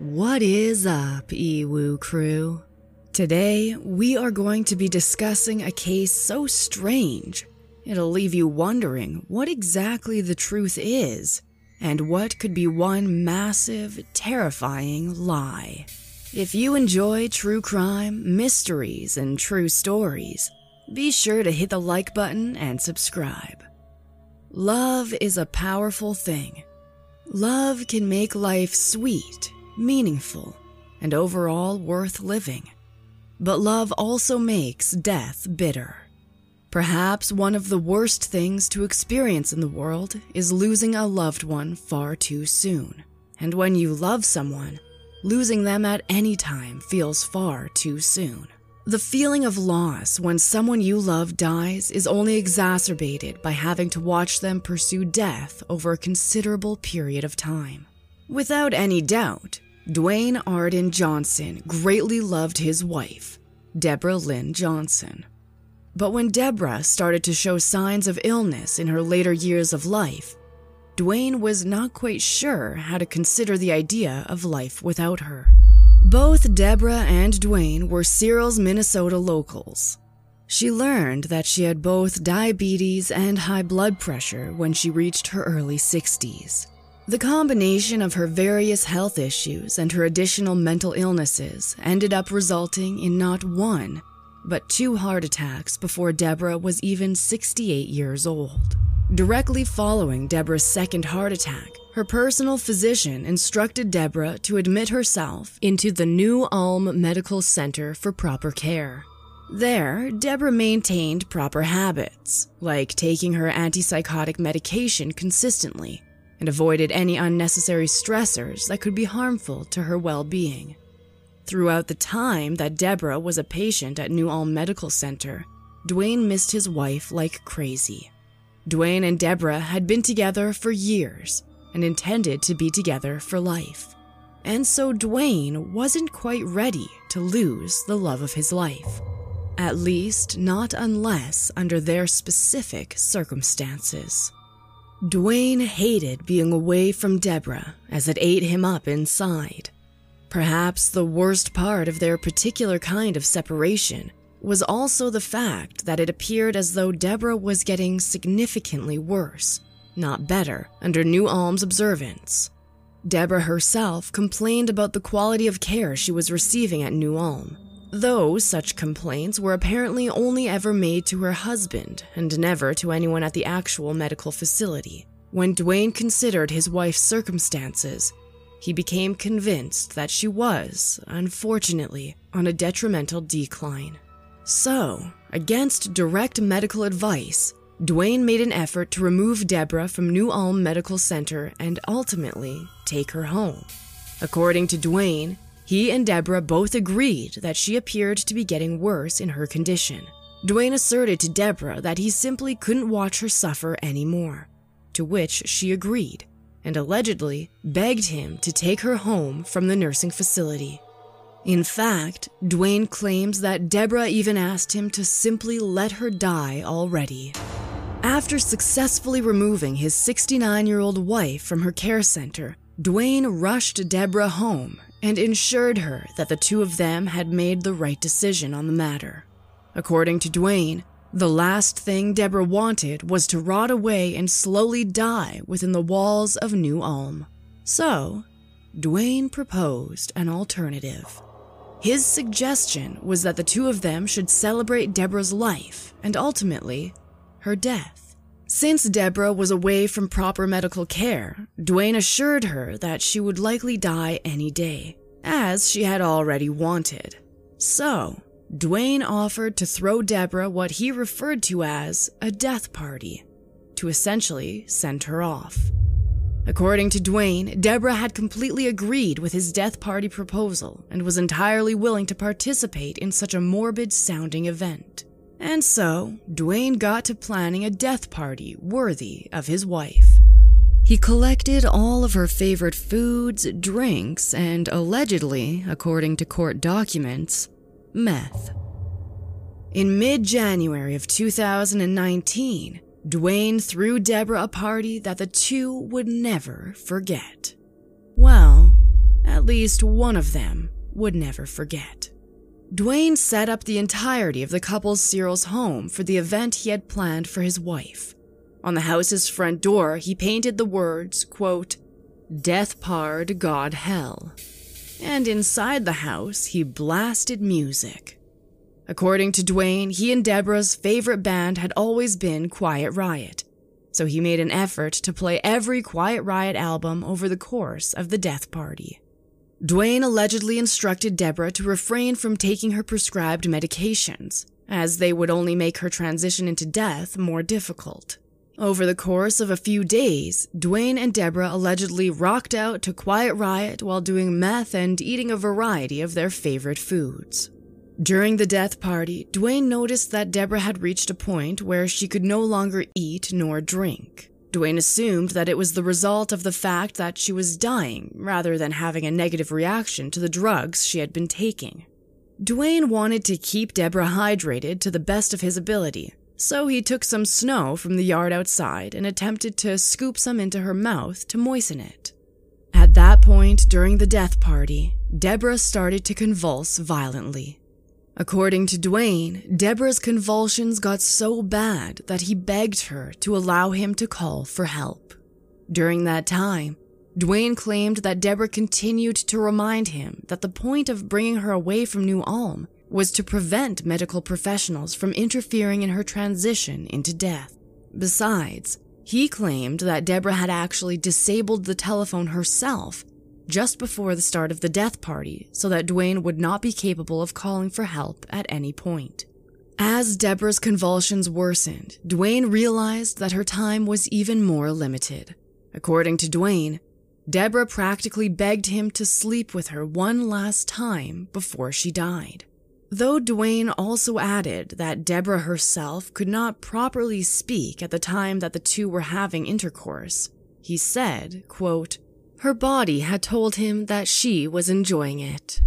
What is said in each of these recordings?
What is up, Ewu crew? Today, we are going to be discussing a case so strange, it'll leave you wondering what exactly the truth is and what could be one massive, terrifying lie. If you enjoy true crime, mysteries, and true stories, be sure to hit the like button and subscribe. Love is a powerful thing. Love can make life sweet, meaningful, and overall worth living. But love also makes death bitter. Perhaps one of the worst things to experience in the world is losing a loved one far too soon. And when you love someone, losing them at any time feels far too soon. The feeling of loss when someone you love dies is only exacerbated by having to watch them pursue death over a considerable period of time. Without any doubt, Duane Arden Johnson greatly loved his wife, Deborah Lynn Johnson. But when Deborah started to show signs of illness in her later years of life, Duane was not quite sure how to consider the idea of life without her. Both Deborah and Duane were Searles Minnesota locals. She learned that she had both diabetes and high blood pressure when she reached her early 60s. The combination of her various health issues and her additional mental illnesses ended up resulting in not one, but two heart attacks before Deborah was even 68 years old. Directly following Deborah's second heart attack, her personal physician instructed Deborah to admit herself into the New Ulm Medical Center for proper care. There, Deborah maintained proper habits, like taking her antipsychotic medication consistently, and avoided any unnecessary stressors that could be harmful to her well being. Throughout the time that Deborah was a patient at New Ulm Medical Center, Duane missed his wife like crazy. Duane and Deborah had been together for years and intended to be together for life. And so Duane wasn't quite ready to lose the love of his life. At least, not unless under their specific circumstances. Duane hated being away from Deborah as it ate him up inside. Perhaps the worst part of their particular kind of separation was also the fact that it appeared as though Deborah was getting significantly worse, not better, under New Ulm's observance. Deborah herself complained about the quality of care she was receiving at New Ulm, though such complaints were apparently only ever made to her husband and never to anyone at the actual medical facility. When Duane considered his wife's circumstances, he became convinced that she was, unfortunately, on a detrimental decline. So, against direct medical advice, Duane made an effort to remove Deborah from New Ulm Medical Center and ultimately take her home. According to Duane, he and Deborah both agreed that she appeared to be getting worse in her condition. Duane asserted to Deborah that he simply couldn't watch her suffer anymore, to which she agreed and allegedly begged him to take her home from the nursing facility. In fact, Duane claims that Deborah even asked him to simply let her die already. After successfully removing his 69 year old wife from her care center, Duane rushed Deborah home and ensured her that the two of them had made the right decision on the matter. According to Duane, the last thing Deborah wanted was to rot away and slowly die within the walls of New Ulm. So, Duane proposed an alternative. His suggestion was that the two of them should celebrate Deborah's life and ultimately her death. Since Deborah was away from proper medical care, Duane assured her that she would likely die any day, as she had already wanted. So, Duane offered to throw Deborah what he referred to as a death party, to essentially send her off. According to Duane, Deborah had completely agreed with his death party proposal and was entirely willing to participate in such a morbid sounding event. And so, Duane got to planning a death party worthy of his wife. He collected all of her favorite foods, drinks, and allegedly, according to court documents, meth. In mid January of 2019, Duane threw Deborah a party that the two would never forget. Well, at least one of them would never forget. Duane set up the entirety of the couple's Searles home for the event he had planned for his wife. On the house's front door, he painted the words, quote, Death Pard God Hell. And inside the house, he blasted music. According to Duane, he and Deborah's favorite band had always been Quiet Riot, so he made an effort to play every Quiet Riot album over the course of the death party. Duane allegedly instructed Deborah to refrain from taking her prescribed medications, as they would only make her transition into death more difficult. Over the course of a few days, Duane and Deborah allegedly rocked out to Quiet Riot while doing meth and eating a variety of their favorite foods. During the death party, Duane noticed that Deborah had reached a point where she could no longer eat nor drink. Duane assumed that it was the result of the fact that she was dying rather than having a negative reaction to the drugs she had been taking. Duane wanted to keep Deborah hydrated to the best of his ability, so he took some snow from the yard outside and attempted to scoop some into her mouth to moisten it. At that point during the death party, Deborah started to convulse violently. According to Duane, Deborah's convulsions got so bad that he begged her to allow him to call for help. During that time, Duane claimed that Deborah continued to remind him that the point of bringing her away from New Ulm was to prevent medical professionals from interfering in her transition into death. Besides, he claimed that Deborah had actually disabled the telephone herself just before the start of the death party so that Duane would not be capable of calling for help at any point. As Deborah's convulsions worsened, Duane realized that her time was even more limited. According to Duane, Deborah practically begged him to sleep with her one last time before she died. Though Duane also added that Deborah herself could not properly speak at the time that the two were having intercourse, he said, quote, her body had told him that she was enjoying it.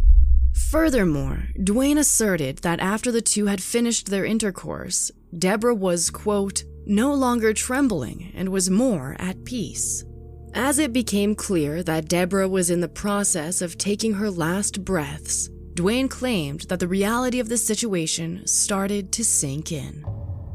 Furthermore, Duane asserted that after the two had finished their intercourse, Deborah was, quote, no longer trembling and was more at peace. As it became clear that Deborah was in the process of taking her last breaths, Duane claimed that the reality of the situation started to sink in.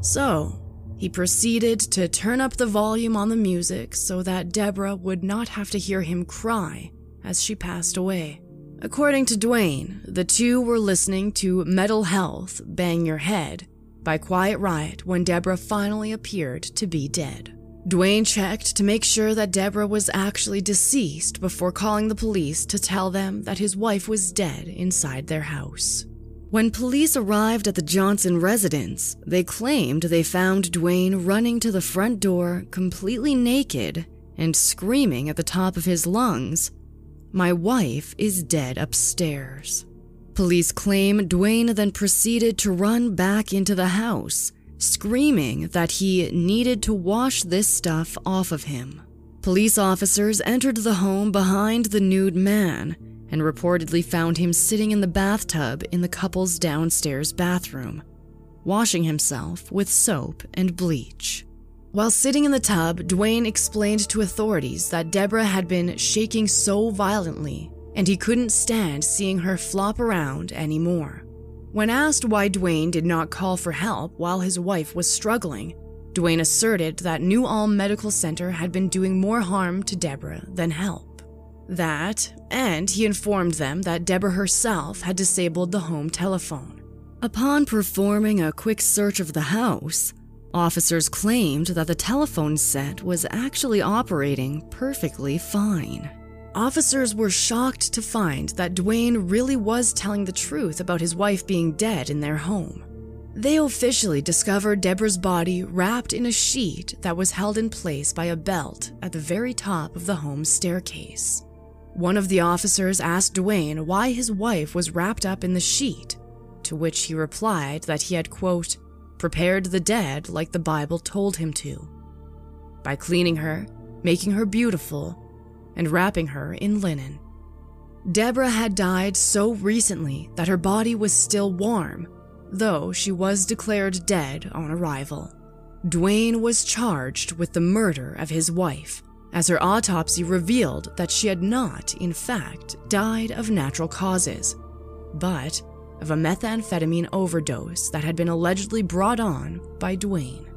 So, he proceeded to turn up the volume on the music so that Deborah would not have to hear him cry as she passed away. According to Duane, the two were listening to Metal Health Bang Your Head by Quiet Riot when Deborah finally appeared to be dead. Duane checked to make sure that Deborah was actually deceased before calling the police to tell them that his wife was dead inside their house. When police arrived at the Johnson residence, they claimed they found Duane running to the front door completely naked and screaming at the top of his lungs, My wife is dead upstairs. Police claim Duane then proceeded to run back into the house, screaming that he needed to wash this stuff off of him. Police officers entered the home behind the nude man and reportedly found him sitting in the bathtub in the couple's downstairs bathroom, washing himself with soap and bleach. While sitting in the tub, Duane explained to authorities that Deborah had been shaking so violently and he couldn't stand seeing her flop around anymore. When asked why Duane did not call for help while his wife was struggling, Duane asserted that New Ulm Medical Center had been doing more harm to Deborah than help. That, and he informed them that Deborah herself had disabled the home telephone. Upon performing a quick search of the house, officers claimed that the telephone set was actually operating perfectly fine. Officers were shocked to find that Duane really was telling the truth about his wife being dead in their home. They officially discovered Deborah's body wrapped in a sheet that was held in place by a belt at the very top of the home staircase. One of the officers asked Duane why his wife was wrapped up in the sheet, to which he replied that he had, quote, prepared the dead like the Bible told him to, by cleaning her, making her beautiful, and wrapping her in linen. Deborah had died so recently that her body was still warm, though she was declared dead on arrival. Duane was charged with the murder of his wife as her autopsy revealed that she had not, in fact, died of natural causes, but of a methamphetamine overdose that had been allegedly brought on by Duane.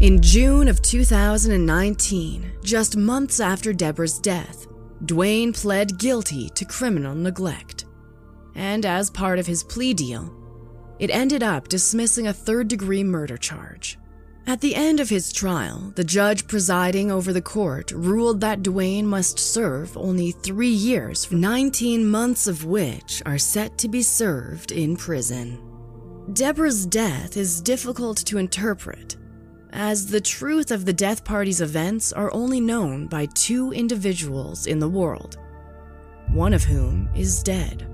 In June of 2019, just months after Deborah's death, Duane pled guilty to criminal neglect. And as part of his plea deal, it ended up dismissing a third degree murder charge. At the end of his trial, the judge presiding over the court ruled that Duane must serve only three years, 19 months of which are set to be served in prison. Deborah's death is difficult to interpret, as the truth of the death party's events are only known by two individuals in the world, one of whom is dead.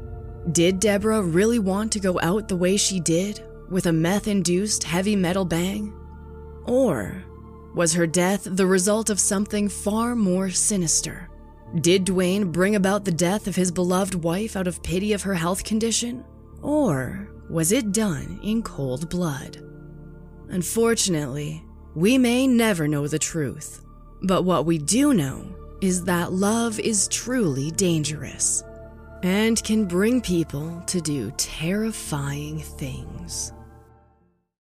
Did Deborah really want to go out the way she did, with a meth induced heavy metal bang? Or was her death the result of something far more sinister? Did Duane bring about the death of his beloved wife out of pity of her health condition? Or was it done in cold blood? Unfortunately, we may never know the truth, but what we do know is that love is truly dangerous and can bring people to do terrifying things.